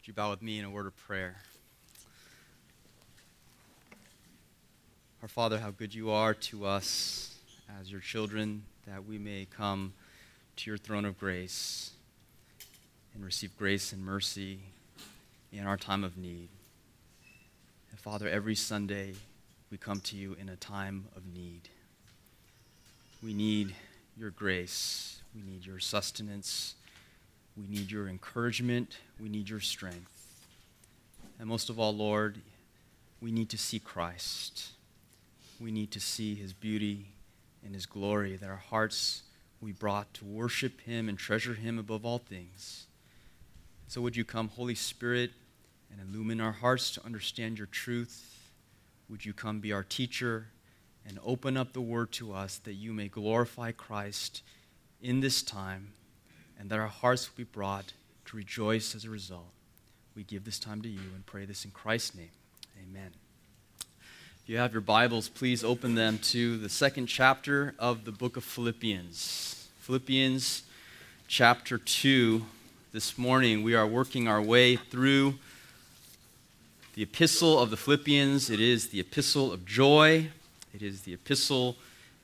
Would you bow with me in a word of prayer? Our Father, how good you are to us as your children, that we may come to your throne of grace and receive grace and mercy in our time of need. And Father, every Sunday we come to you in a time of need. We need your grace, we need your sustenance, we need your encouragement, we need your strength. And most of all, Lord, we need to see Christ we need to see his beauty and his glory, that our hearts we brought to worship him and treasure him above all things. So would you come, Holy Spirit, and illumine our hearts to understand your truth? Would you come be our teacher and open up the word to us that you may glorify Christ in this time and that our hearts will be brought to rejoice as a result? We give this time to you and pray this in Christ's name. Amen If you have your Bibles, please open them to the second chapter of the book of Philippians. Philippians chapter 2. This morning we are working our way through the epistle of the Philippians. It is the epistle of joy, it is the epistle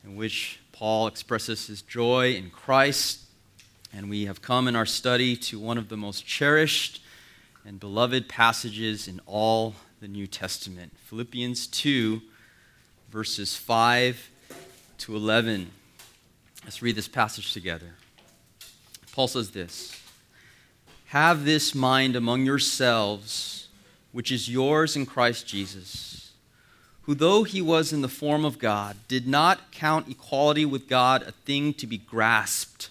in which Paul expresses his joy in Christ. And we have come in our study to one of the most cherished and beloved passages in all the New Testament. Philippians 2, verses 5 to 11. Let's read this passage together. Paul says this Have this mind among yourselves, which is yours in Christ Jesus, who, though he was in the form of God, did not count equality with God a thing to be grasped,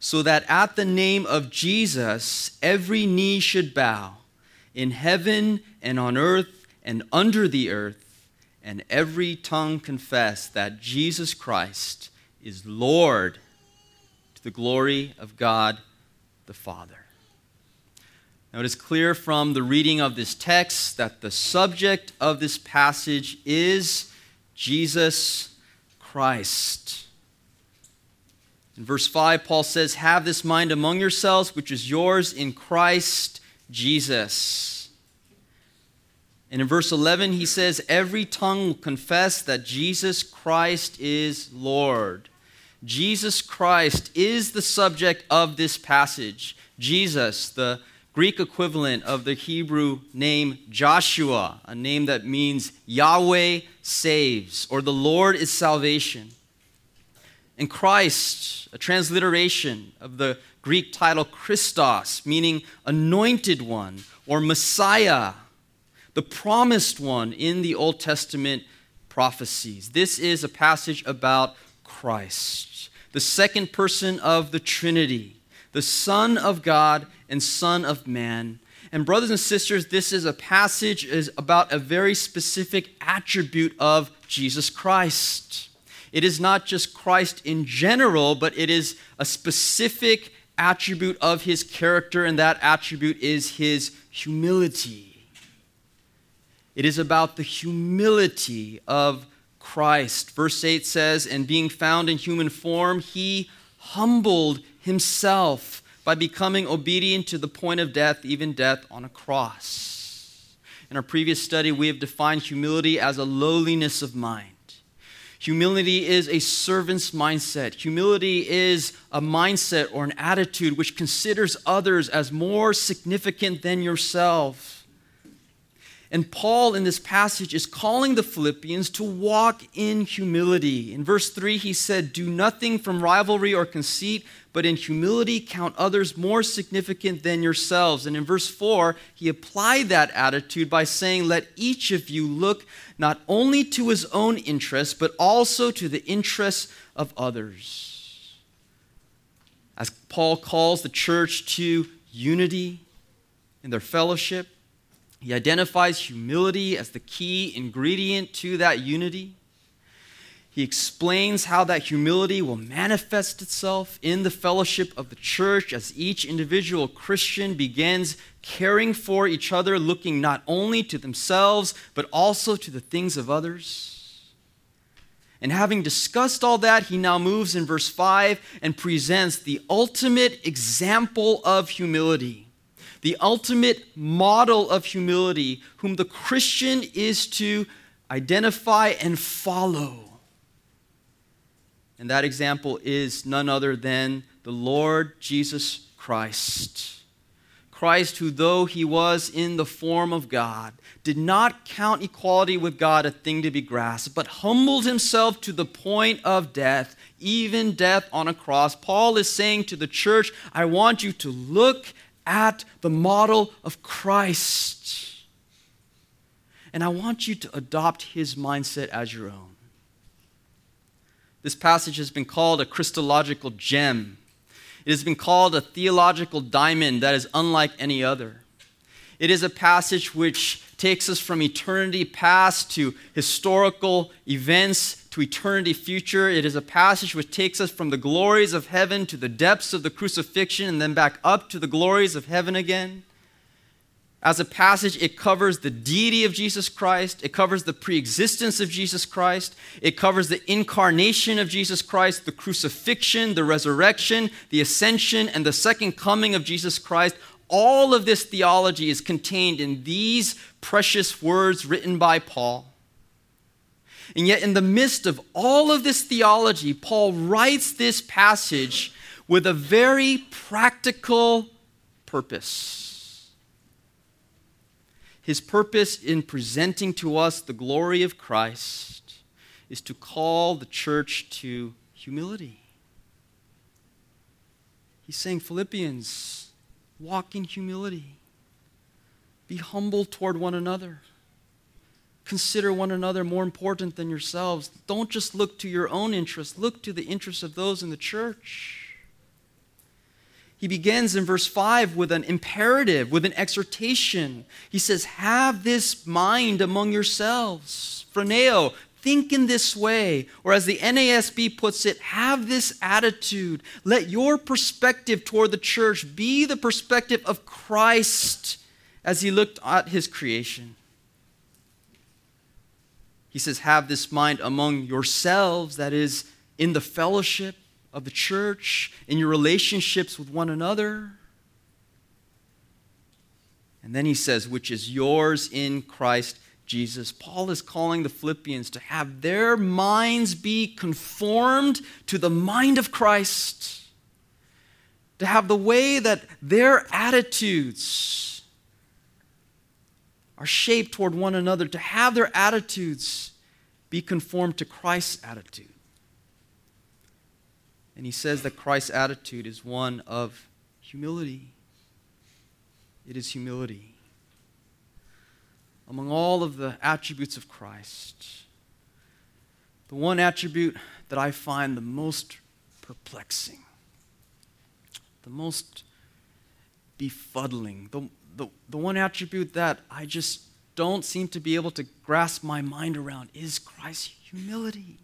so that at the name of Jesus every knee should bow, in heaven and on earth and under the earth and every tongue confess that Jesus Christ is Lord to the glory of God the Father. Now, it is clear from the reading of this text that the subject of this passage is Jesus Christ. In verse 5, Paul says, Have this mind among yourselves, which is yours in Christ Jesus. And in verse 11, he says, Every tongue will confess that Jesus Christ is Lord. Jesus Christ is the subject of this passage. Jesus, the Greek equivalent of the Hebrew name Joshua, a name that means Yahweh saves, or the Lord is salvation. And Christ, a transliteration of the Greek title Christos, meaning anointed one or Messiah the promised one in the Old Testament prophecies. This is a passage about Christ, the second person of the Trinity, the Son of God and Son of man. And, brothers and sisters, this is a passage is about a very specific attribute of Jesus Christ. It is not just Christ in general, but it is a specific attribute of his character, and that attribute is his humility. It is about the humility of Christ. Verse 8 says, And being found in human form, he humbled himself by becoming obedient to the point of death, even death on a cross. In our previous study, we have defined humility as a lowliness of mind. Humility is a servant's mindset. Humility is a mindset or an attitude which considers others as more significant than yourself. And Paul, in this passage, is calling the Philippians to walk in humility. In verse 3, he said, Do nothing from rivalry or conceit, but in humility count others more significant than yourselves. And in verse 4, he applied that attitude by saying, Let each of you look not only to his own interests, but also to the interests of others. As Paul calls the church to unity in their fellowship, He identifies humility as the key ingredient to that unity. He explains how that humility will manifest itself in the fellowship of the church as each individual Christian begins caring for each other, looking not only to themselves, but also to the things of others. And having discussed all that, he now moves in verse 5 and presents the ultimate example of humility, the ultimate model of humility, whom the Christian is to identify and follow. And that example is none other than the Lord Jesus Christ. Christ, who though he was in the form of God, did not count equality with God a thing to be grasped, but humbled himself to the point of death, even death on a cross. Paul is saying to the church, I want you to look at the model of Christ. And I want you to adopt his mindset as your own. This passage has been called a Christological gem it has been called a theological diamond that is unlike any other. It is a passage which takes us from eternity past to historical events to eternity future. It is a passage which takes us from the glories of heaven to the depths of the crucifixion and then back up to the glories of heaven again. As a passage, it covers the deity of Jesus Christ, it covers the preexistence of Jesus Christ, it covers the incarnation of Jesus Christ, the crucifixion, the resurrection, the ascension, and the second coming of Jesus Christ. All of this theology is contained in these precious words written by Paul. And yet, in the midst of all of this theology, Paul writes this passage with a very practical purpose. His purpose in presenting to us the glory of Christ is to call the church to humility. He's saying, Philippians, walk in humility. Be humble toward one another. Consider one another more important than yourselves. Don't just look to your own interests, look to the interests of those in the church he begins in verse 5 with an imperative, with an exhortation. He says, Have this mind among yourselves. Phroneo, think in this way. Or as the NASB puts it, have this attitude. Let your perspective toward the church be the perspective of Christ as he looked at his creation. He says, Have this mind among yourselves, that is, in the fellowship of the church, in your relationships with one another. And then he says, which is yours in Christ Jesus. Paul is calling the Philippians to have their minds be conformed to the mind of Christ, to have the way that their attitudes are shaped toward one another, to have their attitudes be conformed to Christ's attitude. And he says that Christ's attitude is one of humility. It is humility. Among all of the attributes of Christ, the one attribute that I find the most perplexing, the most befuddling, the, the, the one attribute that I just don't seem to be able to grasp my mind around is Christ's humility.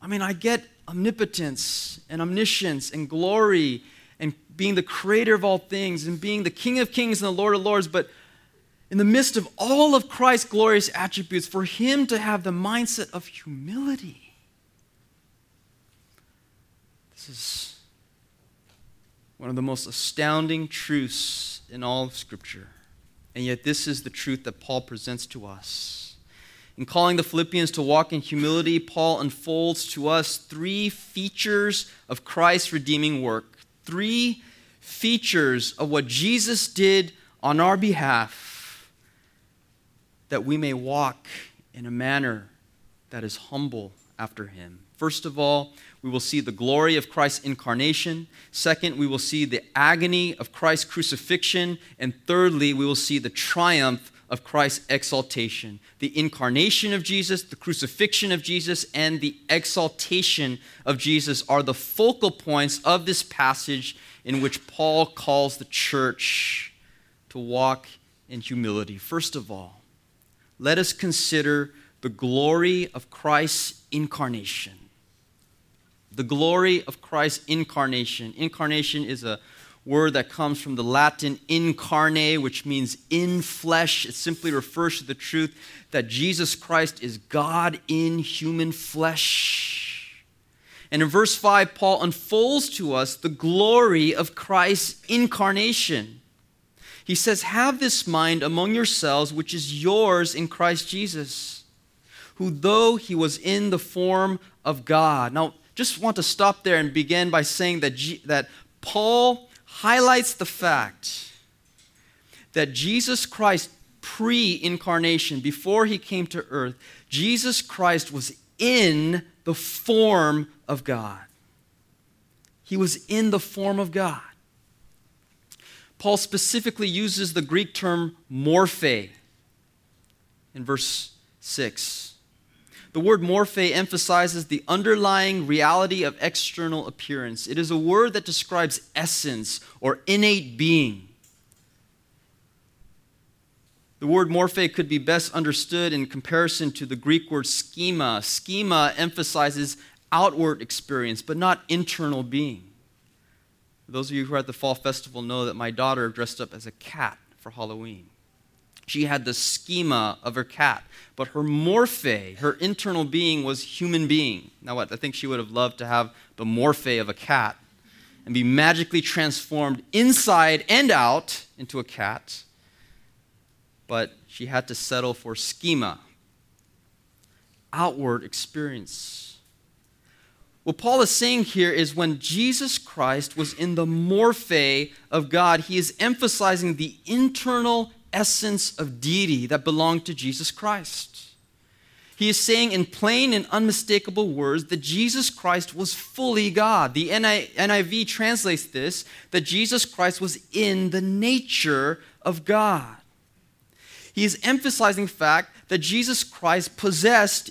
I mean, I get omnipotence and omniscience and glory and being the creator of all things and being the King of kings and the Lord of lords, but in the midst of all of Christ's glorious attributes, for him to have the mindset of humility. This is one of the most astounding truths in all of Scripture. And yet, this is the truth that Paul presents to us. In calling the Philippians to walk in humility, Paul unfolds to us three features of Christ's redeeming work. Three features of what Jesus did on our behalf that we may walk in a manner that is humble after him. First of all, we will see the glory of Christ's incarnation. Second, we will see the agony of Christ's crucifixion. And thirdly, we will see the triumph of Christ's exaltation. The incarnation of Jesus, the crucifixion of Jesus, and the exaltation of Jesus are the focal points of this passage in which Paul calls the church to walk in humility. First of all, let us consider the glory of Christ's incarnation. The glory of Christ's incarnation. Incarnation is a word that comes from the Latin incarne, which means in flesh. It simply refers to the truth that Jesus Christ is God in human flesh. And in verse 5, Paul unfolds to us the glory of Christ's incarnation. He says, Have this mind among yourselves, which is yours in Christ Jesus who, though he was in the form of God. Now, just want to stop there and begin by saying that, G- that Paul highlights the fact that Jesus Christ, pre incarnation, before he came to earth, Jesus Christ was in the form of God. He was in the form of God. Paul specifically uses the Greek term morphe in verse 6. The word morphe emphasizes the underlying reality of external appearance. It is a word that describes essence or innate being. The word morphe could be best understood in comparison to the Greek word schema. Schema emphasizes outward experience, but not internal being. Those of you who are at the fall festival know that my daughter dressed up as a cat for Halloween. She had the schema of her cat, but her morphe, her internal being, was human being. Now, what? I think she would have loved to have the morphe of a cat and be magically transformed inside and out into a cat. But she had to settle for schema, outward experience. What Paul is saying here is when Jesus Christ was in the morphe of God, he is emphasizing the internal essence of deity that belonged to Jesus Christ. He is saying in plain and unmistakable words that Jesus Christ was fully God. The NIV translates this that Jesus Christ was in the nature of God. He is emphasizing the fact that Jesus Christ possessed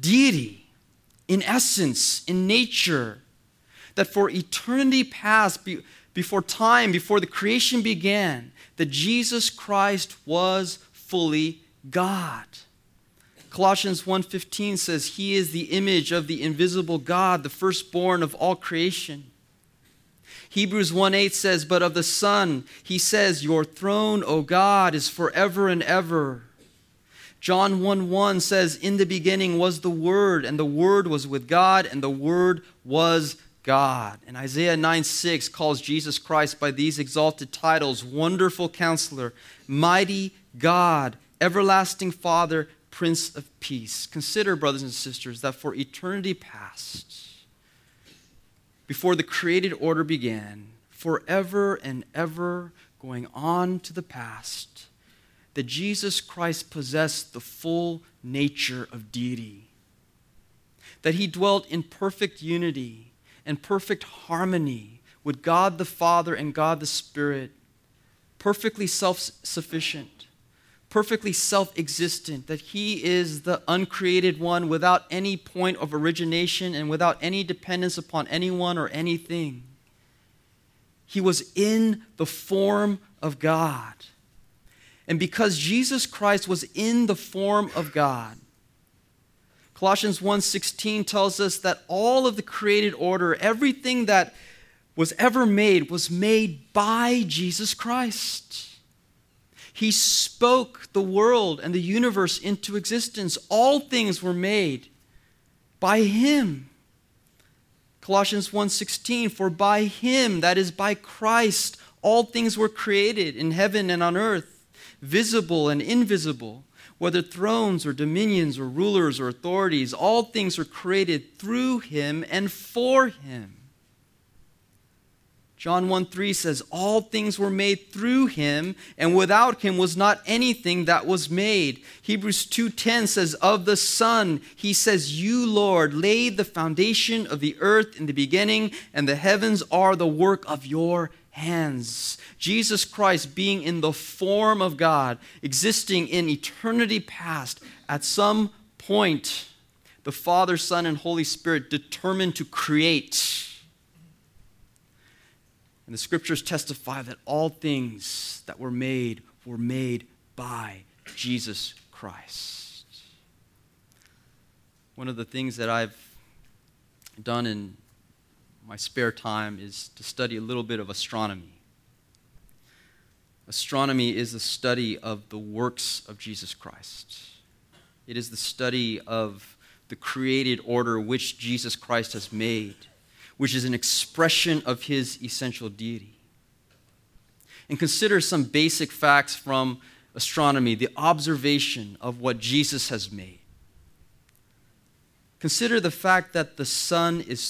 deity in essence, in nature, that for eternity past, before time, before the creation began, that Jesus Christ was fully God. Colossians 1:15 says he is the image of the invisible God, the firstborn of all creation. Hebrews 1:8 says, "But of the Son, he says, your throne, O God, is forever and ever." John 1 1 says, In the beginning was the Word, and the Word was with God, and the Word was God. And Isaiah 9 6 calls Jesus Christ by these exalted titles Wonderful Counselor, Mighty God, Everlasting Father, Prince of Peace. Consider, brothers and sisters, that for eternity past, before the created order began, forever and ever going on to the past, that Jesus Christ possessed the full nature of deity, that he dwelt in perfect unity and perfect harmony with God the Father and God the Spirit, perfectly self sufficient, perfectly self existent, that He is the uncreated one without any point of origination and without any dependence upon anyone or anything. He was in the form of God. And because Jesus Christ was in the form of God, Colossians 1:16 tells us that all of the created order, everything that was ever made was made by Jesus Christ. He spoke the world and the universe into existence. All things were made by him. Colossians 1:16 for by him that is by Christ all things were created in heaven and on earth visible and invisible whether thrones or dominions or rulers or authorities, all things were created through him and for him. John 1 3 says, All things were made through him, and without him was not anything that was made. Hebrews 2.10 says, Of the Son, he says, You, Lord, laid the foundation of the earth in the beginning, and the heavens are the work of your hands. Jesus Christ being in the form of God, existing in eternity past, at some point, the Father, Son, and Holy Spirit determined to create. And the scriptures testify that all things that were made were made by Jesus Christ. One of the things that I've done in my spare time is to study a little bit of astronomy. Astronomy is the study of the works of Jesus Christ. It is the study of the created order which Jesus Christ has made, which is an expression of his essential deity. And consider some basic facts from astronomy, the observation of what Jesus has made. Consider the fact that the sun is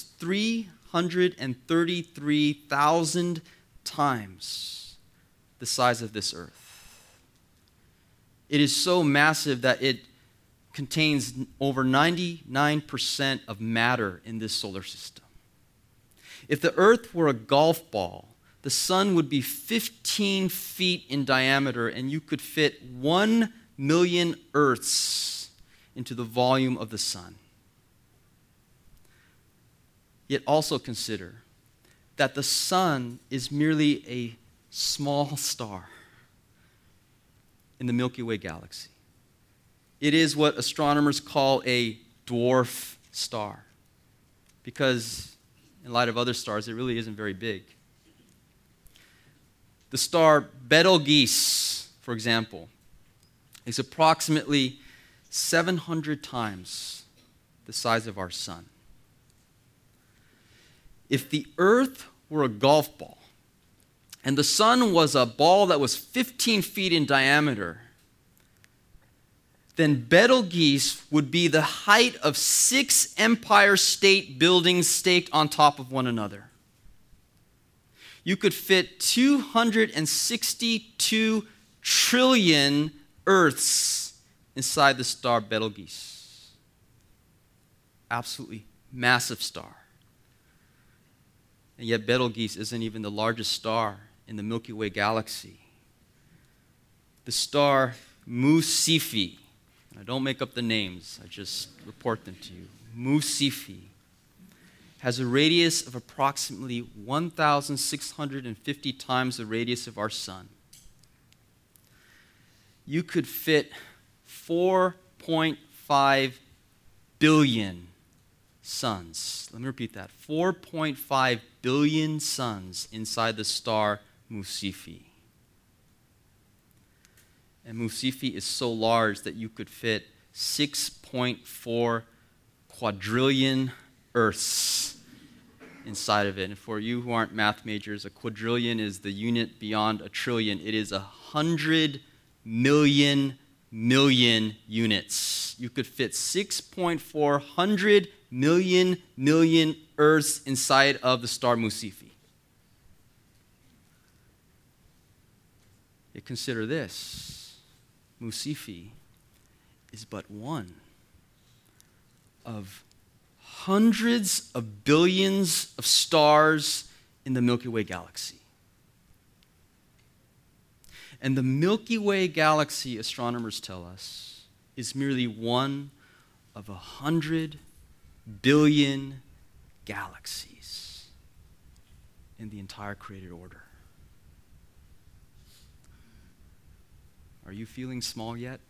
333,000 times the size of this earth. It is so massive that it contains over 99% of matter in this solar system. If the earth were a golf ball, the sun would be 15 feet in diameter, and you could fit 1 million Earths into the volume of the sun. Yet also consider that the sun is merely a small star in the Milky Way galaxy. It is what astronomers call a dwarf star because, in light of other stars, it really isn't very big. The star Betelgeuse, for example, is approximately 700 times the size of our sun. If the Earth were a golf ball and the sun was a ball that was 15 feet in diameter, then Betelgeuse would be the height of six Empire State Buildings staked on top of one another you could fit 262 trillion Earths inside the star Betelgeuse. Absolutely massive star. And yet, Betelgeuse isn't even the largest star in the Milky Way galaxy. The star Mu Cephei, I don't make up the names, I just report them to you. Mu Cephei has a radius of approximately 1,650 times the radius of our sun. You could fit 4.5 billion suns. Let me repeat that 4.5 billion suns inside the star Mu Cephei. And Mu Cephei is so large that you could fit 6.4 quadrillion Earths inside of it. And for you who aren't math majors, a quadrillion is the unit beyond a trillion. It is a hundred million million units. You could fit 6.4 hundred million million Earths inside of the star Mu Cephei. Yet consider this Mu Cephei is but one of hundreds of billions of stars in the Milky Way galaxy. And the Milky Way galaxy, astronomers tell us, is merely one of a hundred billion galaxies in the entire created order. Are you feeling small yet?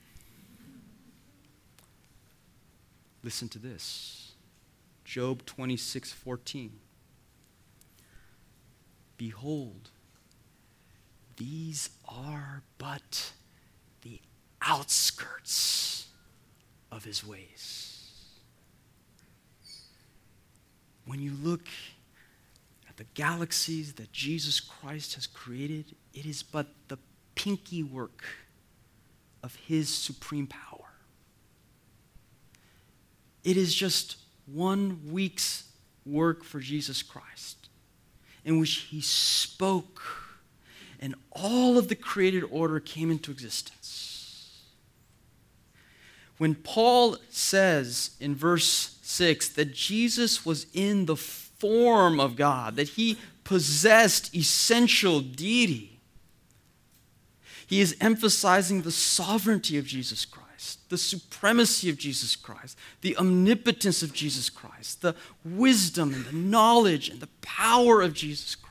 Listen to this. Job 26 14. Behold, these are but the outskirts of his ways. When you look at the galaxies that Jesus Christ has created, it is but the pinky work of his supreme power. It is just one week's work for Jesus Christ in which he spoke and all of the created order came into existence. When Paul says in verse 6 that Jesus was in the form of God, that he possessed essential deity, he is emphasizing the sovereignty of Jesus Christ. Christ, the supremacy of Jesus Christ, the omnipotence of Jesus Christ, the wisdom and the knowledge and the power of Jesus Christ.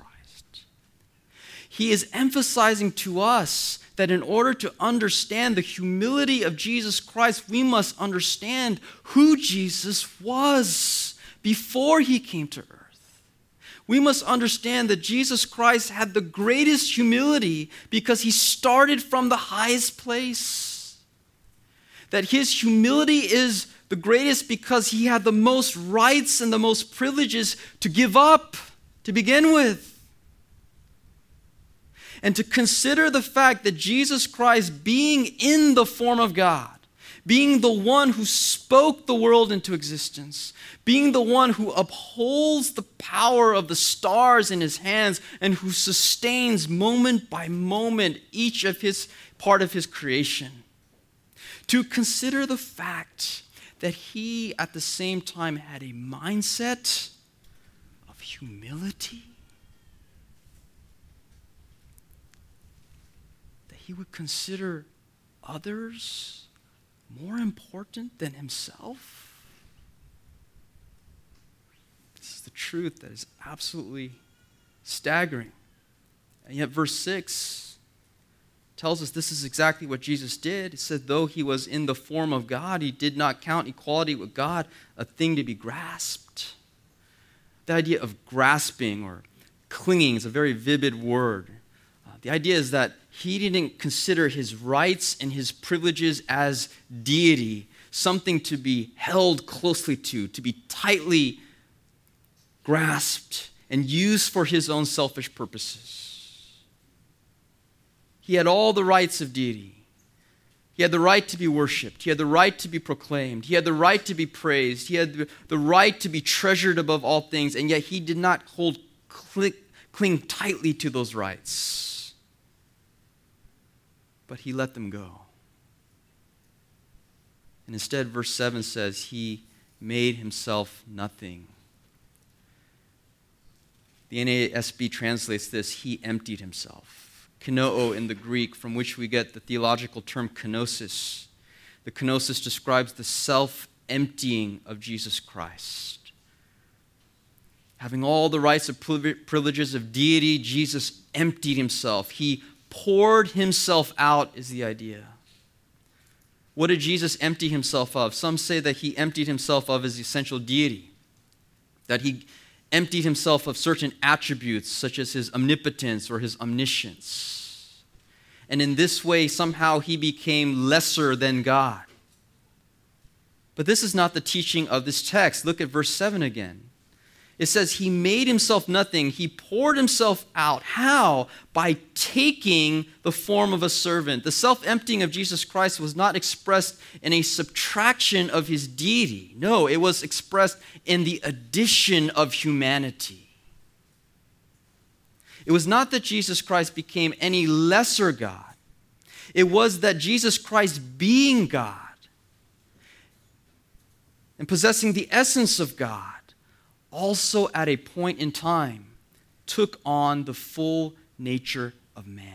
He is emphasizing to us that in order to understand the humility of Jesus Christ, we must understand who Jesus was before he came to earth. We must understand that Jesus Christ had the greatest humility because he started from the highest place. That his humility is the greatest because he had the most rights and the most privileges to give up to begin with and to consider the fact that Jesus Christ, being in the form of God, being the one who spoke the world into existence, being the one who upholds the power of the stars in his hands and who sustains moment by moment each of his part of his creation. To consider the fact that he at the same time had a mindset of humility he would consider others more important than himself? This is the truth that is absolutely staggering. And yet, verse 6 tells us this is exactly what Jesus did. It said, though he was in the form of God, he did not count equality with God a thing to be grasped. The idea of grasping or clinging is a very vivid word. The idea is that he didn't consider his rights and his privileges as deity, something to be held closely to, to be tightly grasped and used for his own selfish purposes. He had all the rights of deity. He had the right to be worshiped. He had the right to be proclaimed. He had the right to be praised. He had the right to be treasured above all things, and yet he did not hold cling tightly to those rights but he let them go. And instead, verse 7 says, He made himself nothing. The NASB translates this, He emptied himself. Kenoo in the Greek, from which we get the theological term kenosis. The kenosis describes the self emptying of Jesus Christ. Having all the rights and privileges of deity, Jesus emptied himself. He poured himself out, is the idea. What did Jesus empty himself of? Some say that he emptied himself of his essential deity, that he emptied himself of certain attributes, such as his omnipotence or his omniscience. And in this way, somehow he became lesser than God. But this is not the teaching of this text. Look at verse 7 again. It says he made himself nothing. He poured himself out. How? By taking the form of a servant. The self emptying of Jesus Christ was not expressed in a subtraction of his deity. No, it was expressed in the addition of humanity. It was not that Jesus Christ became any lesser God, it was that Jesus Christ, being God and possessing the essence of God, also at a point in time took on the full nature of man.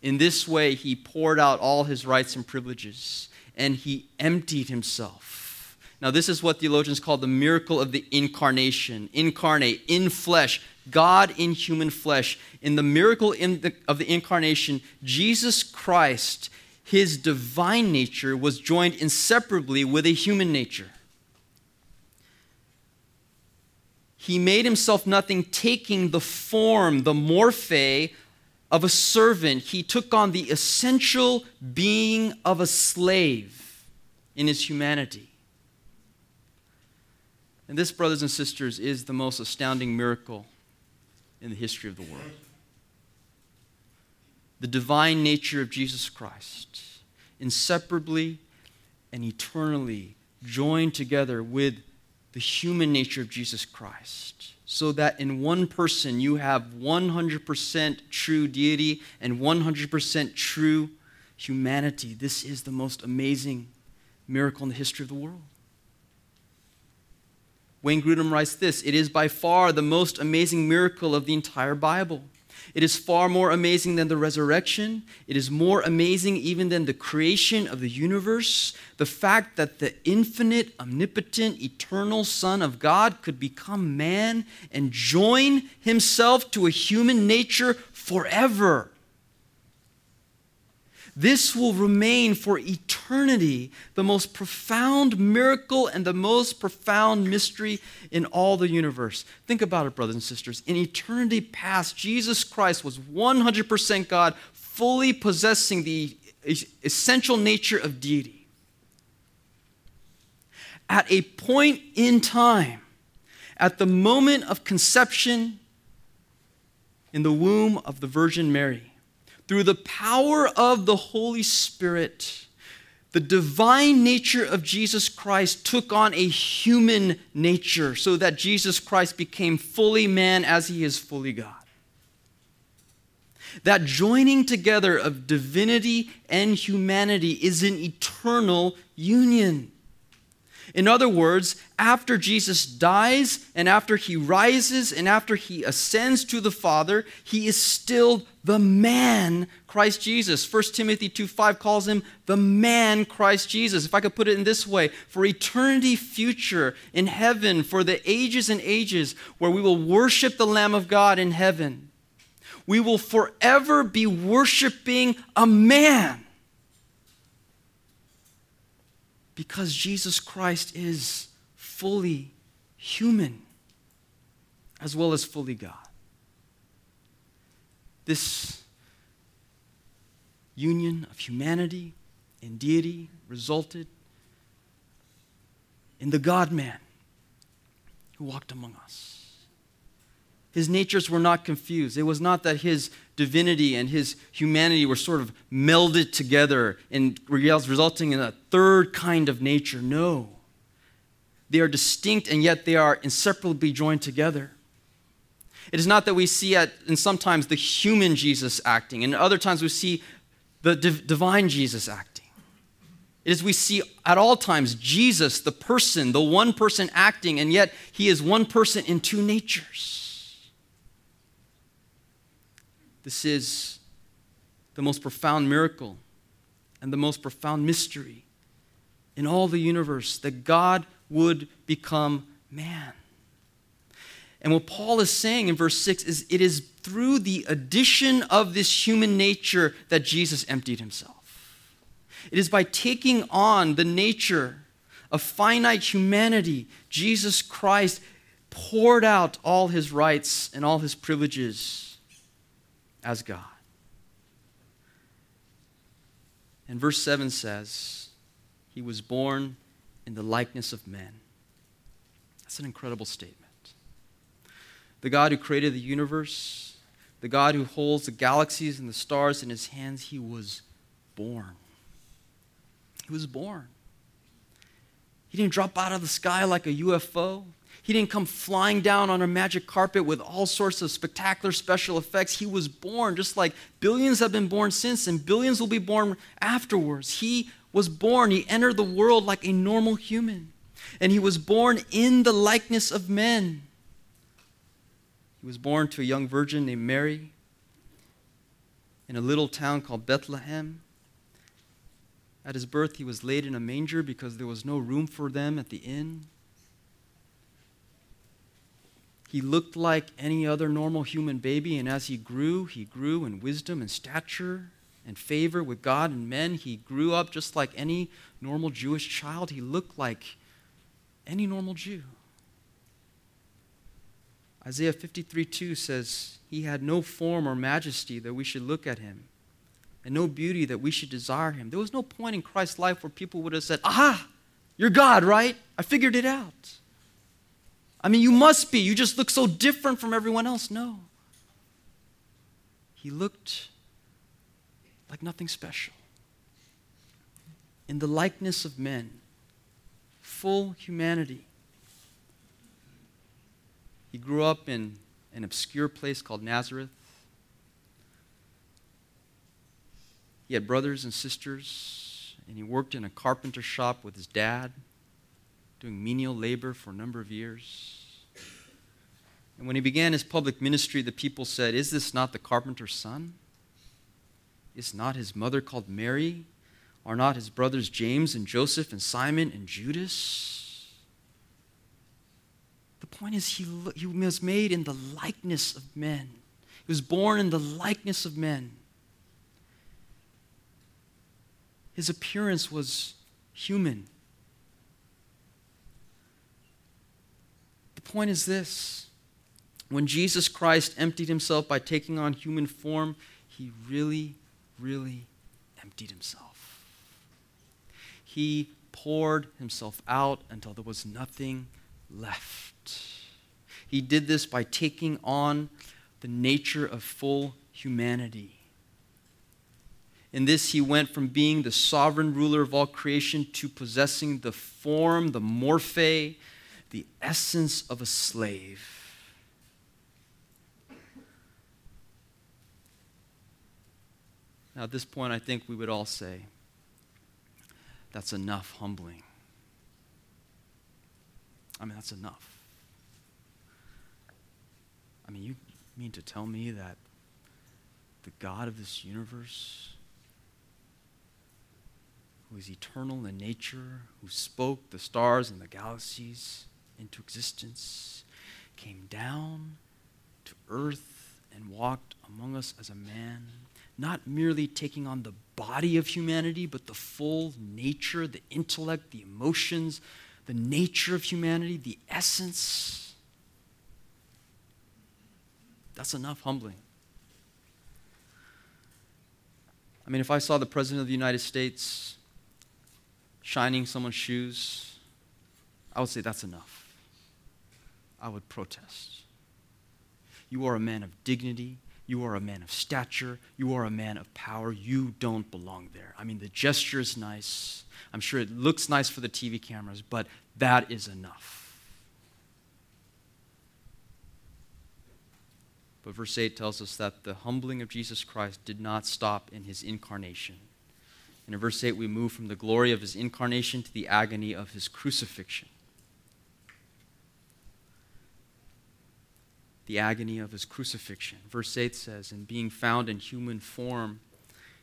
In this way, he poured out all his rights and privileges and he emptied himself. Now, this is what theologians call the miracle of the incarnation incarnate, in flesh, God in human flesh. In the miracle in the, of the incarnation, Jesus Christ, his divine nature, was joined inseparably with a human nature. He made himself nothing, taking the form, the morphe, of a servant. He took on the essential being of a slave in his humanity. And this, brothers and sisters, is the most astounding miracle in the history of the world. The divine nature of Jesus Christ, inseparably and eternally joined together with the human nature of Jesus Christ, so that in one person you have 100% true deity and 100% true humanity. This is the most amazing miracle in the history of the world. Wayne Grudem writes this It is by far the most amazing miracle of the entire Bible. It is far more amazing than the resurrection. It is more amazing even than the creation of the universe. The fact that the infinite, omnipotent, eternal Son of God could become man and join himself to a human nature forever. This will remain for eternity the most profound miracle and the most profound mystery in all the universe. Think about it, brothers and sisters. In eternity past, Jesus Christ was 100% God, fully possessing the essential nature of deity. At a point in time, at the moment of conception in the womb of the Virgin Mary, through the power of the Holy Spirit, the divine nature of Jesus Christ took on a human nature so that Jesus Christ became fully man as he is fully God. That joining together of divinity and humanity is an eternal union. In other words, after Jesus dies and after he rises and after he ascends to the Father, he is still the man Christ Jesus. 1 Timothy 2 5 calls him the man Christ Jesus. If I could put it in this way, for eternity future in heaven, for the ages and ages where we will worship the Lamb of God in heaven, we will forever be worshiping a man because Jesus Christ is fully human as well as fully God. This union of humanity and deity resulted in the God man who walked among us. His natures were not confused. It was not that his divinity and his humanity were sort of melded together and resulting in a third kind of nature. No. They are distinct and yet they are inseparably joined together. It is not that we see at, and sometimes the human Jesus acting, and other times we see the div- divine Jesus acting. It is we see at all times Jesus, the person, the one person acting, and yet he is one person in two natures. This is the most profound miracle and the most profound mystery in all the universe that God would become man. And what Paul is saying in verse 6 is it is through the addition of this human nature that Jesus emptied himself. It is by taking on the nature of finite humanity, Jesus Christ poured out all his rights and all his privileges as God. And verse 7 says, He was born in the likeness of men. That's an incredible statement. The God who created the universe, the God who holds the galaxies and the stars in his hands, he was born. He was born. He didn't drop out of the sky like a UFO. He didn't come flying down on a magic carpet with all sorts of spectacular special effects. He was born just like billions have been born since, and billions will be born afterwards. He was born, he entered the world like a normal human, and he was born in the likeness of men. He was born to a young virgin named Mary in a little town called Bethlehem. At his birth, he was laid in a manger because there was no room for them at the inn. He looked like any other normal human baby, and as he grew, he grew in wisdom and stature and favor with God and men. He grew up just like any normal Jewish child. He looked like any normal Jew. Isaiah 53 2 says, He had no form or majesty that we should look at him, and no beauty that we should desire him. There was no point in Christ's life where people would have said, Aha, you're God, right? I figured it out. I mean, you must be. You just look so different from everyone else. No. He looked like nothing special. In the likeness of men, full humanity. He grew up in an obscure place called Nazareth. He had brothers and sisters, and he worked in a carpenter shop with his dad doing menial labor for a number of years. And when he began his public ministry, the people said, Is this not the carpenter's son? Is not his mother called Mary? Are not his brothers James and Joseph and Simon and Judas? The point is, he, he was made in the likeness of men. He was born in the likeness of men. His appearance was human. Point is this when Jesus Christ emptied himself by taking on human form, he really, really emptied himself he poured himself out until there was nothing left. He did this by taking on the nature of full humanity. In this, he went from being the sovereign ruler of all creation to possessing the form, the morphe, the essence of a slave. Now, at this point, I think we would all say, that's enough humbling. I mean, that's enough. I mean, you mean to tell me that the God of this universe, who is eternal in nature, who spoke the stars and the galaxies into existence, came down to earth and walked among us as a man not merely taking on the body of humanity, but the full nature, the intellect, the emotions, the nature of humanity, the essence. That's enough humbling. I mean, if I saw the President of the United States shining someone's shoes, I would say that's enough. I would protest. You are a man of dignity you are a man of stature. You are a man of power. You don't belong there. I mean, the gesture is nice. I'm sure it looks nice for the TV cameras, but that is enough. But verse 8 tells us that the humbling of Jesus Christ did not stop in his incarnation. And in verse 8, we move from the glory of his incarnation to the agony of his crucifixion. The agony of his crucifixion. Verse 8 says, And being found in human form,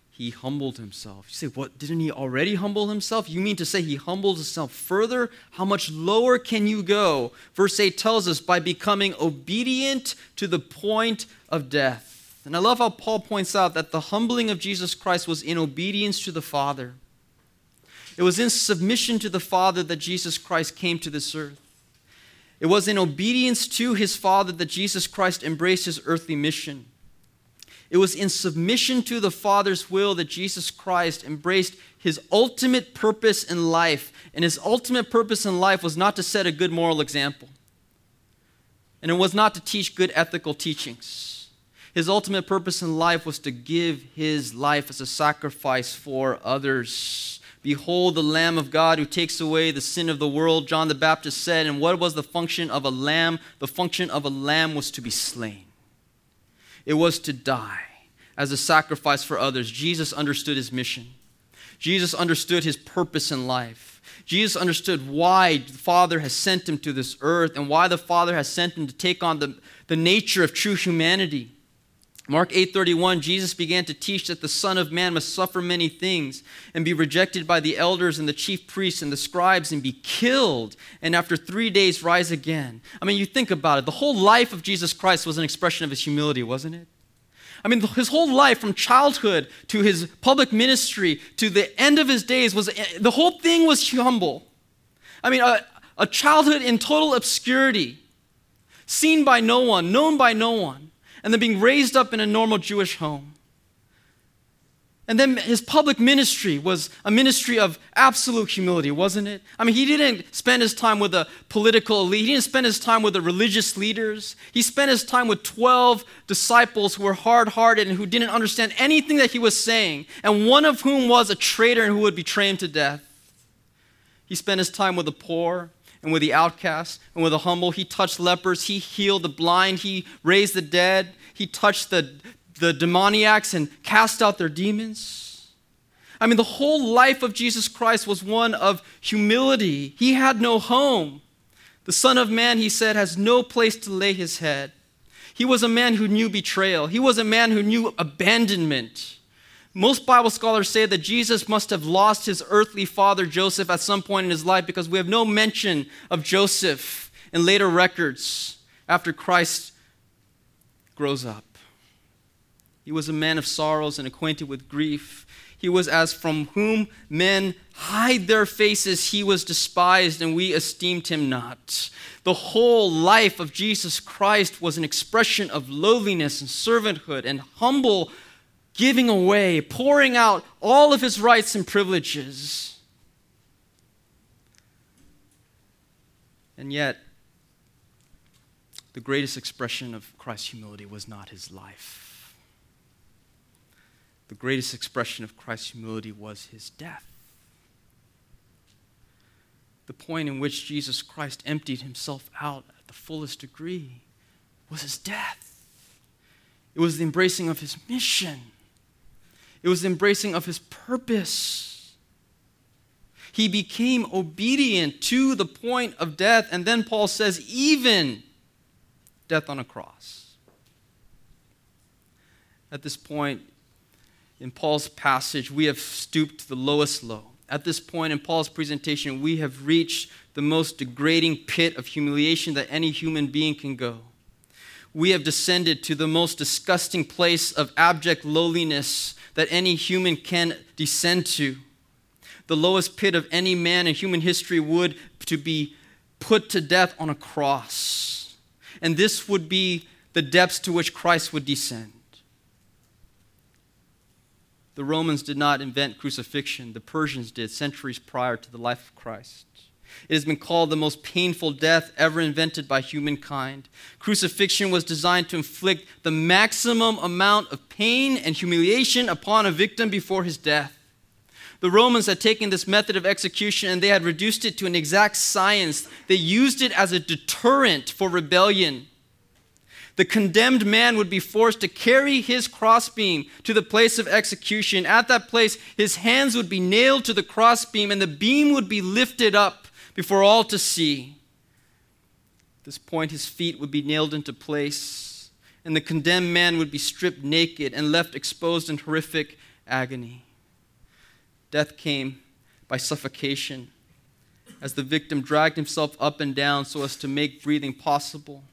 he humbled himself. You say, What? Didn't he already humble himself? You mean to say he humbled himself further? How much lower can you go? Verse 8 tells us, By becoming obedient to the point of death. And I love how Paul points out that the humbling of Jesus Christ was in obedience to the Father. It was in submission to the Father that Jesus Christ came to this earth. It was in obedience to his Father that Jesus Christ embraced his earthly mission. It was in submission to the Father's will that Jesus Christ embraced his ultimate purpose in life. And his ultimate purpose in life was not to set a good moral example, and it was not to teach good ethical teachings. His ultimate purpose in life was to give his life as a sacrifice for others. Behold the Lamb of God who takes away the sin of the world, John the Baptist said. And what was the function of a lamb? The function of a lamb was to be slain, it was to die as a sacrifice for others. Jesus understood his mission, Jesus understood his purpose in life. Jesus understood why the Father has sent him to this earth and why the Father has sent him to take on the, the nature of true humanity. Mark 8:31 Jesus began to teach that the son of man must suffer many things and be rejected by the elders and the chief priests and the scribes and be killed and after 3 days rise again. I mean you think about it the whole life of Jesus Christ was an expression of his humility wasn't it? I mean his whole life from childhood to his public ministry to the end of his days was the whole thing was humble. I mean a, a childhood in total obscurity seen by no one, known by no one and then being raised up in a normal Jewish home. And then his public ministry was a ministry of absolute humility, wasn't it? I mean, he didn't spend his time with a political elite. He didn't spend his time with the religious leaders. He spent his time with 12 disciples who were hard hearted and who didn't understand anything that he was saying, and one of whom was a traitor and who would betray him to death. He spent his time with the poor and with the outcast and with the humble. He touched lepers, he healed the blind, he raised the dead, he touched the, the demoniacs and cast out their demons. I mean, the whole life of Jesus Christ was one of humility. He had no home. The Son of Man, he said, has no place to lay his head. He was a man who knew betrayal, he was a man who knew abandonment. Most Bible scholars say that Jesus must have lost his earthly father, Joseph, at some point in his life because we have no mention of Joseph in later records after Christ grows up. He was a man of sorrows and acquainted with grief. He was as from whom men hide their faces, he was despised, and we esteemed him not. The whole life of Jesus Christ was an expression of lowliness and servanthood and humble giving away, pouring out all of his rights and privileges. And yet, the greatest expression of Christ's humility was not his life. The greatest expression of Christ's humility was his death. The point in which Jesus Christ emptied himself out at the fullest degree was his death. It was the embracing of his mission. It was embracing of his purpose. He became obedient to the point of death. And then Paul says, even death on a cross. At this point in Paul's passage, we have stooped to the lowest low. At this point in Paul's presentation, we have reached the most degrading pit of humiliation that any human being can go. We have descended to the most disgusting place of abject lowliness that any human can descend to. The lowest pit of any man in human history would to be put to death on a cross and this would be the depths to which Christ would descend. The Romans did not invent crucifixion, the Persians did centuries prior to the life of Christ. It has been called the most painful death ever invented by humankind. Crucifixion was designed to inflict the maximum amount of pain and humiliation upon a victim before his death. The Romans had taken this method of execution and they had reduced it to an exact science. They used it as a deterrent for rebellion. The condemned man would be forced to carry his crossbeam to the place of execution. At that place, his hands would be nailed to the crossbeam and the beam would be lifted up before all to see. At this point, his feet would be nailed into place, and the condemned man would be stripped naked and left exposed in horrific agony. Death came by suffocation as the victim dragged himself up and down so as to make breathing possible.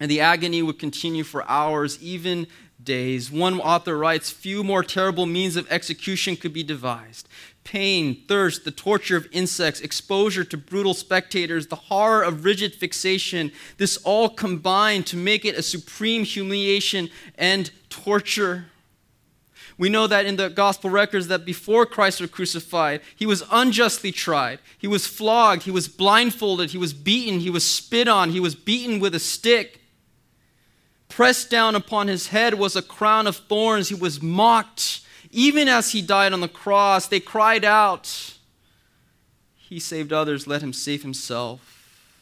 And the agony would continue for hours, even days. One author writes Few more terrible means of execution could be devised. Pain, thirst, the torture of insects, exposure to brutal spectators, the horror of rigid fixation, this all combined to make it a supreme humiliation and torture. We know that in the gospel records that before Christ was crucified, he was unjustly tried. He was flogged, he was blindfolded, he was beaten, he was spit on, he was beaten with a stick. Pressed down upon his head was a crown of thorns. He was mocked. Even as he died on the cross, they cried out, He saved others, let him save himself.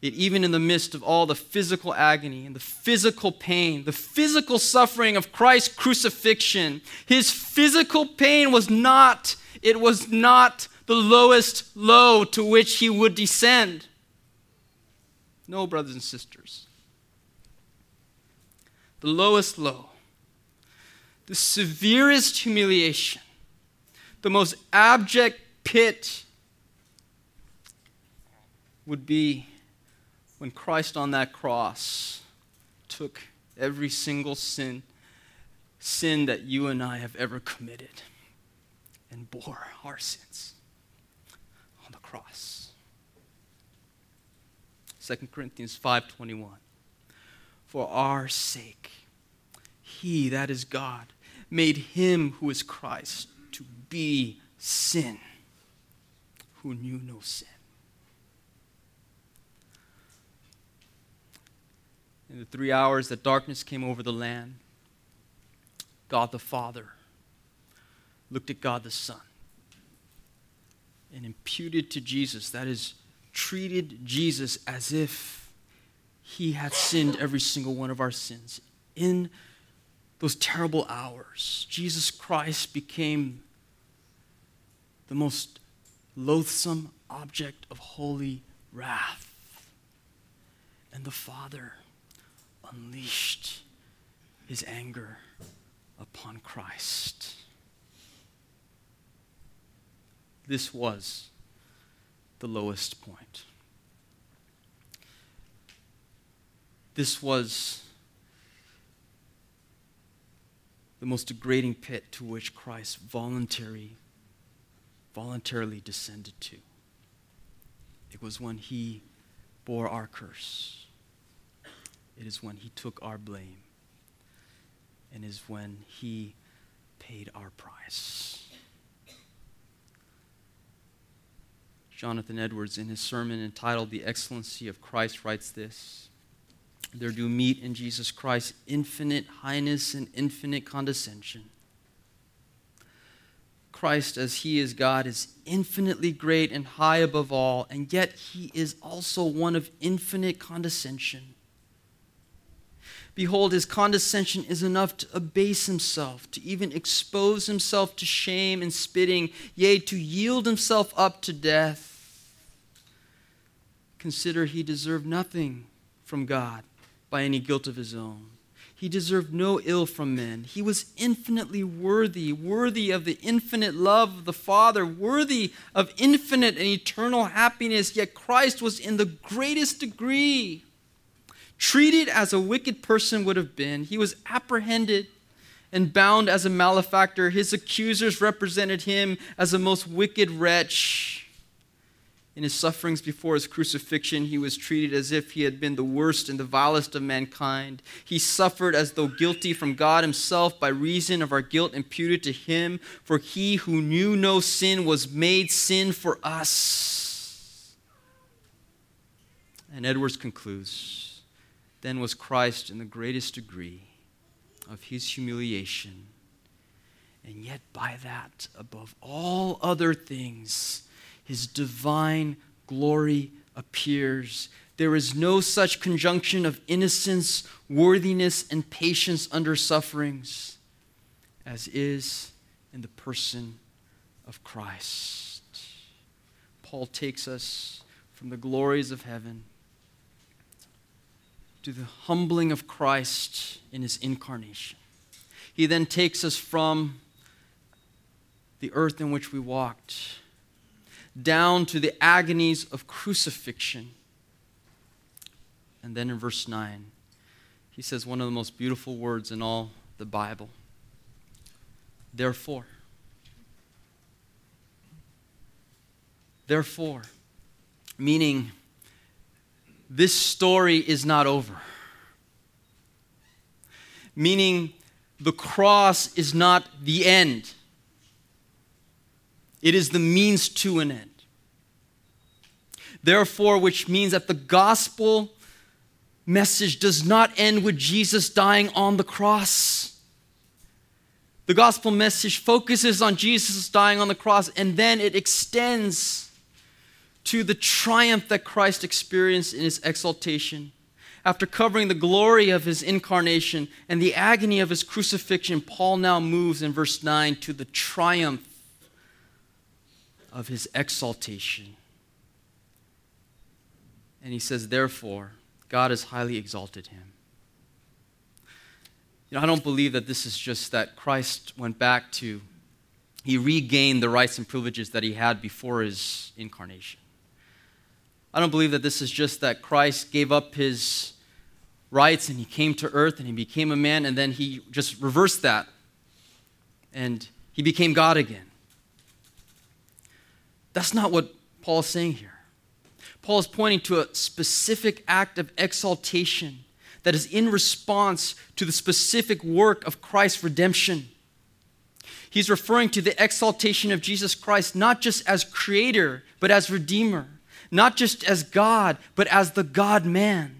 Yet, even in the midst of all the physical agony and the physical pain, the physical suffering of Christ's crucifixion, his physical pain was not, it was not the lowest low to which he would descend. No, brothers and sisters. The lowest low, the severest humiliation, the most abject pit would be when Christ on that cross took every single sin, sin that you and I have ever committed, and bore our sins on the cross. 2 Corinthians 5:21 For our sake. He that is God made him who is Christ to be sin who knew no sin. In the three hours that darkness came over the land, God the Father looked at God the Son and imputed to Jesus, that is, treated Jesus as if he had sinned every single one of our sins. In those terrible hours, Jesus Christ became the most loathsome object of holy wrath. And the Father unleashed his anger upon Christ. This was the lowest point. This was the most degrading pit to which Christ voluntary, voluntarily descended to. It was when he bore our curse. It is when he took our blame. And is when he paid our price. Jonathan Edwards, in his sermon entitled The Excellency of Christ, writes this There do meet in Jesus Christ infinite highness and infinite condescension. Christ, as he is God, is infinitely great and high above all, and yet he is also one of infinite condescension. Behold, his condescension is enough to abase himself, to even expose himself to shame and spitting, yea, to yield himself up to death. Consider he deserved nothing from God by any guilt of his own. He deserved no ill from men. He was infinitely worthy, worthy of the infinite love of the Father, worthy of infinite and eternal happiness, yet Christ was in the greatest degree treated as a wicked person would have been. He was apprehended and bound as a malefactor. His accusers represented him as a most wicked wretch. In his sufferings before his crucifixion, he was treated as if he had been the worst and the vilest of mankind. He suffered as though guilty from God himself by reason of our guilt imputed to him, for he who knew no sin was made sin for us. And Edwards concludes Then was Christ in the greatest degree of his humiliation, and yet by that, above all other things, his divine glory appears. There is no such conjunction of innocence, worthiness, and patience under sufferings as is in the person of Christ. Paul takes us from the glories of heaven to the humbling of Christ in his incarnation. He then takes us from the earth in which we walked down to the agonies of crucifixion. And then in verse 9, he says one of the most beautiful words in all the Bible. Therefore, therefore, meaning this story is not over. Meaning the cross is not the end. It is the means to an end. Therefore, which means that the gospel message does not end with Jesus dying on the cross. The gospel message focuses on Jesus dying on the cross and then it extends to the triumph that Christ experienced in his exaltation. After covering the glory of his incarnation and the agony of his crucifixion, Paul now moves in verse 9 to the triumph of his exaltation. And he says, Therefore, God has highly exalted him. You know, I don't believe that this is just that Christ went back to, he regained the rights and privileges that he had before his incarnation. I don't believe that this is just that Christ gave up his rights and he came to earth and he became a man and then he just reversed that and he became God again. That's not what Paul is saying here. Paul is pointing to a specific act of exaltation that is in response to the specific work of Christ's redemption. He's referring to the exaltation of Jesus Christ not just as creator, but as redeemer, not just as God, but as the God man.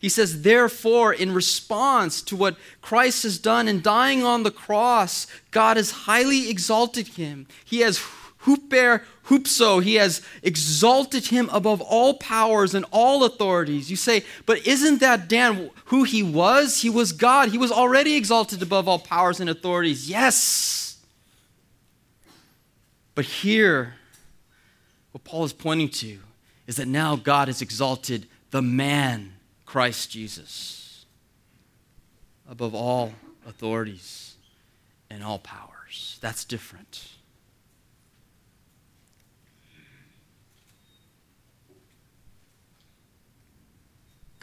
He says, therefore, in response to what Christ has done in dying on the cross, God has highly exalted him. He has huper hupso. He has exalted him above all powers and all authorities. You say, but isn't that Dan who he was? He was God. He was already exalted above all powers and authorities. Yes. But here, What Paul is pointing to is that now God has exalted the man, Christ Jesus, above all authorities and all powers. That's different.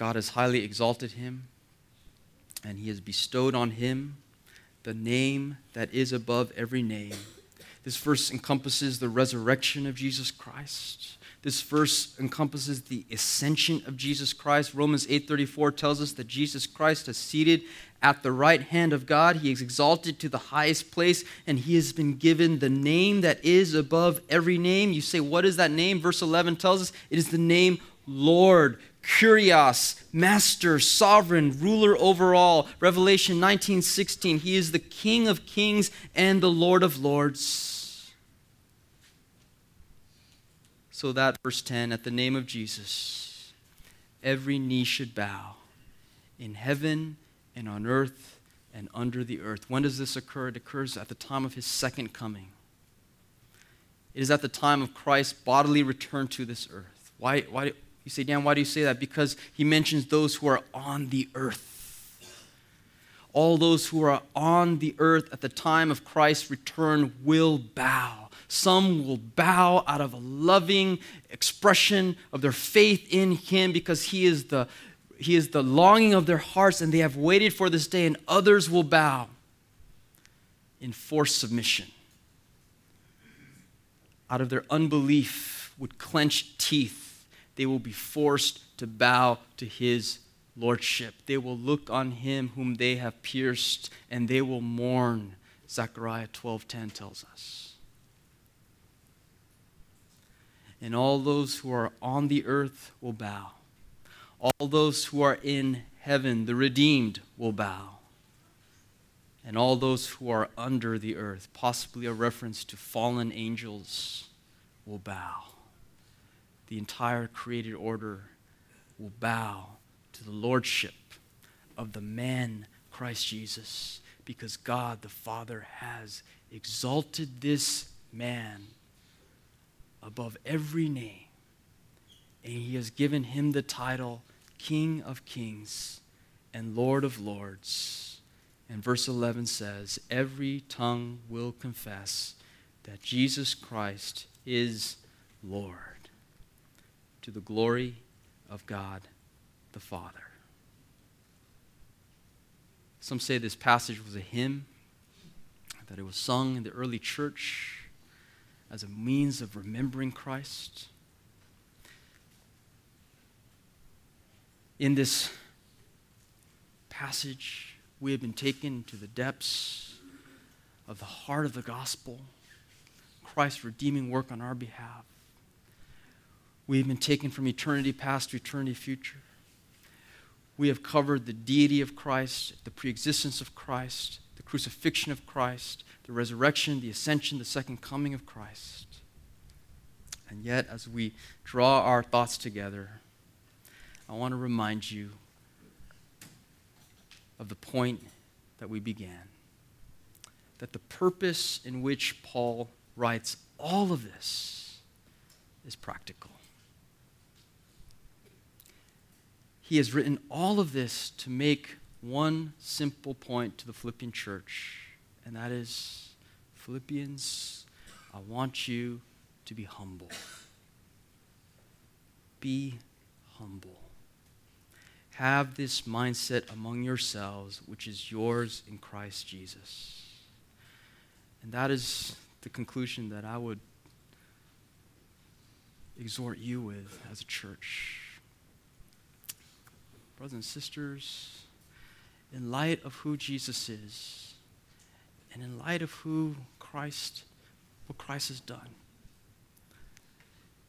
God has highly exalted him, and he has bestowed on him the name that is above every name. This verse encompasses the resurrection of Jesus Christ. This verse encompasses the ascension of Jesus Christ. Romans 8:34 tells us that Jesus Christ is seated at the right hand of God. He is exalted to the highest place and he has been given the name that is above every name. You say, "What is that name?" Verse 11 tells us it is the name Lord. Kurios, master, sovereign, ruler over all. Revelation 19:16, he is the King of kings and the Lord of lords. So that verse 10 at the name of Jesus every knee should bow in heaven and on earth and under the earth. When does this occur? It occurs at the time of his second coming. It is at the time of Christ's bodily return to this earth. Why, why, you say, Dan, why do you say that? Because he mentions those who are on the earth. All those who are on the earth at the time of Christ's return will bow. Some will bow out of a loving expression of their faith in him because he is the, he is the longing of their hearts and they have waited for this day, and others will bow in forced submission. Out of their unbelief, would clench teeth they will be forced to bow to his lordship. They will look on him whom they have pierced, and they will mourn. Zechariah 12:10 tells us. And all those who are on the earth will bow. All those who are in heaven, the redeemed, will bow. And all those who are under the earth, possibly a reference to fallen angels, will bow the entire created order will bow to the lordship of the man Christ Jesus because God the Father has exalted this man above every name. And he has given him the title King of Kings and Lord of Lords. And verse 11 says, Every tongue will confess that Jesus Christ is Lord to the glory of God the Father. Some say this passage was a hymn, that it was sung in the early church as a means of remembering Christ. In this passage, we have been taken to the depths of the heart of the gospel, Christ's redeeming work on our behalf. We've been taken from eternity past to eternity future. We have covered the deity of Christ, the preexistence of Christ, the crucifixion of Christ, the resurrection, the ascension, the second coming of Christ. And yet, as we draw our thoughts together, I want to remind you of the point that we began that the purpose in which Paul writes all of this is practical. He has written all of this to make one simple point to the Philippian church, and that is Philippians, I want you to be humble. Be humble. Have this mindset among yourselves, which is yours in Christ Jesus. And that is the conclusion that I would exhort you with as a church brothers and sisters, in light of who Jesus is, and in light of who Christ, what Christ has done,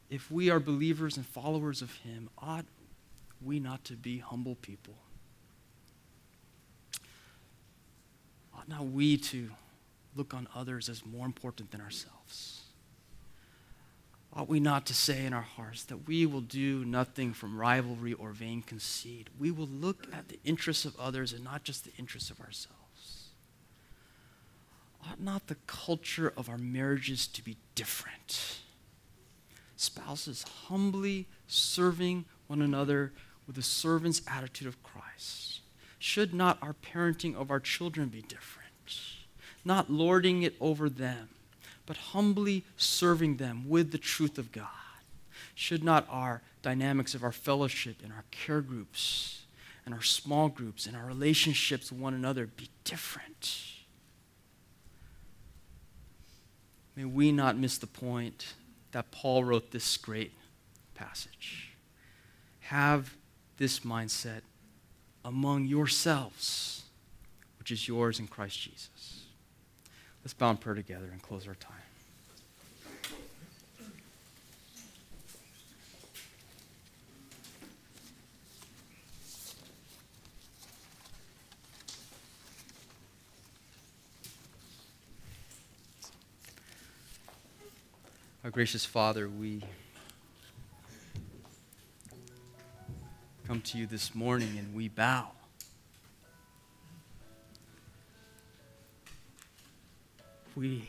if we are believers and followers of Him, ought we not to be humble people? Ought not we to look on others as more important than ourselves? Ought we not to say in our hearts that we will do nothing from rivalry or vain conceit? We will look at the interests of others and not just the interests of ourselves. Ought not the culture of our marriages to be different? spouses humbly serving one another with a servant's attitude of Christ? Should not our parenting of our children be different? Not lording it over them, but humbly serving them with the truth of God. Should not our dynamics of our fellowship and our care groups and our small groups and our relationships with one another be different? May we not miss the point that Paul wrote this great passage. Have this mindset among yourselves, which is yours in Christ Jesus. Let's bow in prayer together and close our time. Our gracious Father, we come to you this morning and we bow. We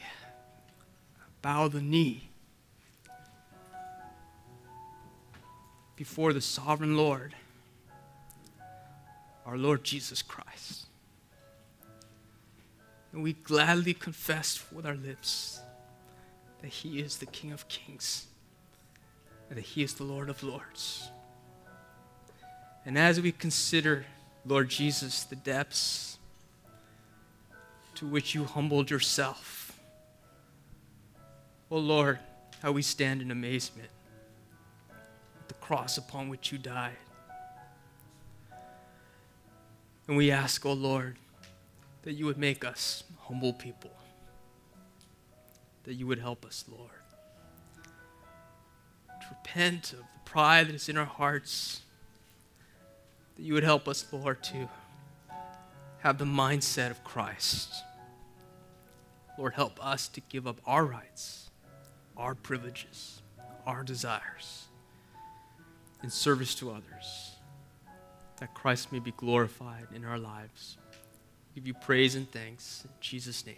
bow the knee before the sovereign Lord, our Lord Jesus Christ. And we gladly confess with our lips that He is the King of Kings and that He is the Lord of Lords. And as we consider, Lord Jesus, the depths to which you humbled yourself, oh Lord, how we stand in amazement at the cross upon which you died. And we ask, oh Lord, that you would make us humble people that you would help us, Lord. To repent of the pride that is in our hearts, that you would help us, Lord, to have the mindset of Christ. Lord, help us to give up our rights, our privileges, our desires in service to others, that Christ may be glorified in our lives. give you praise and thanks in Jesus' name.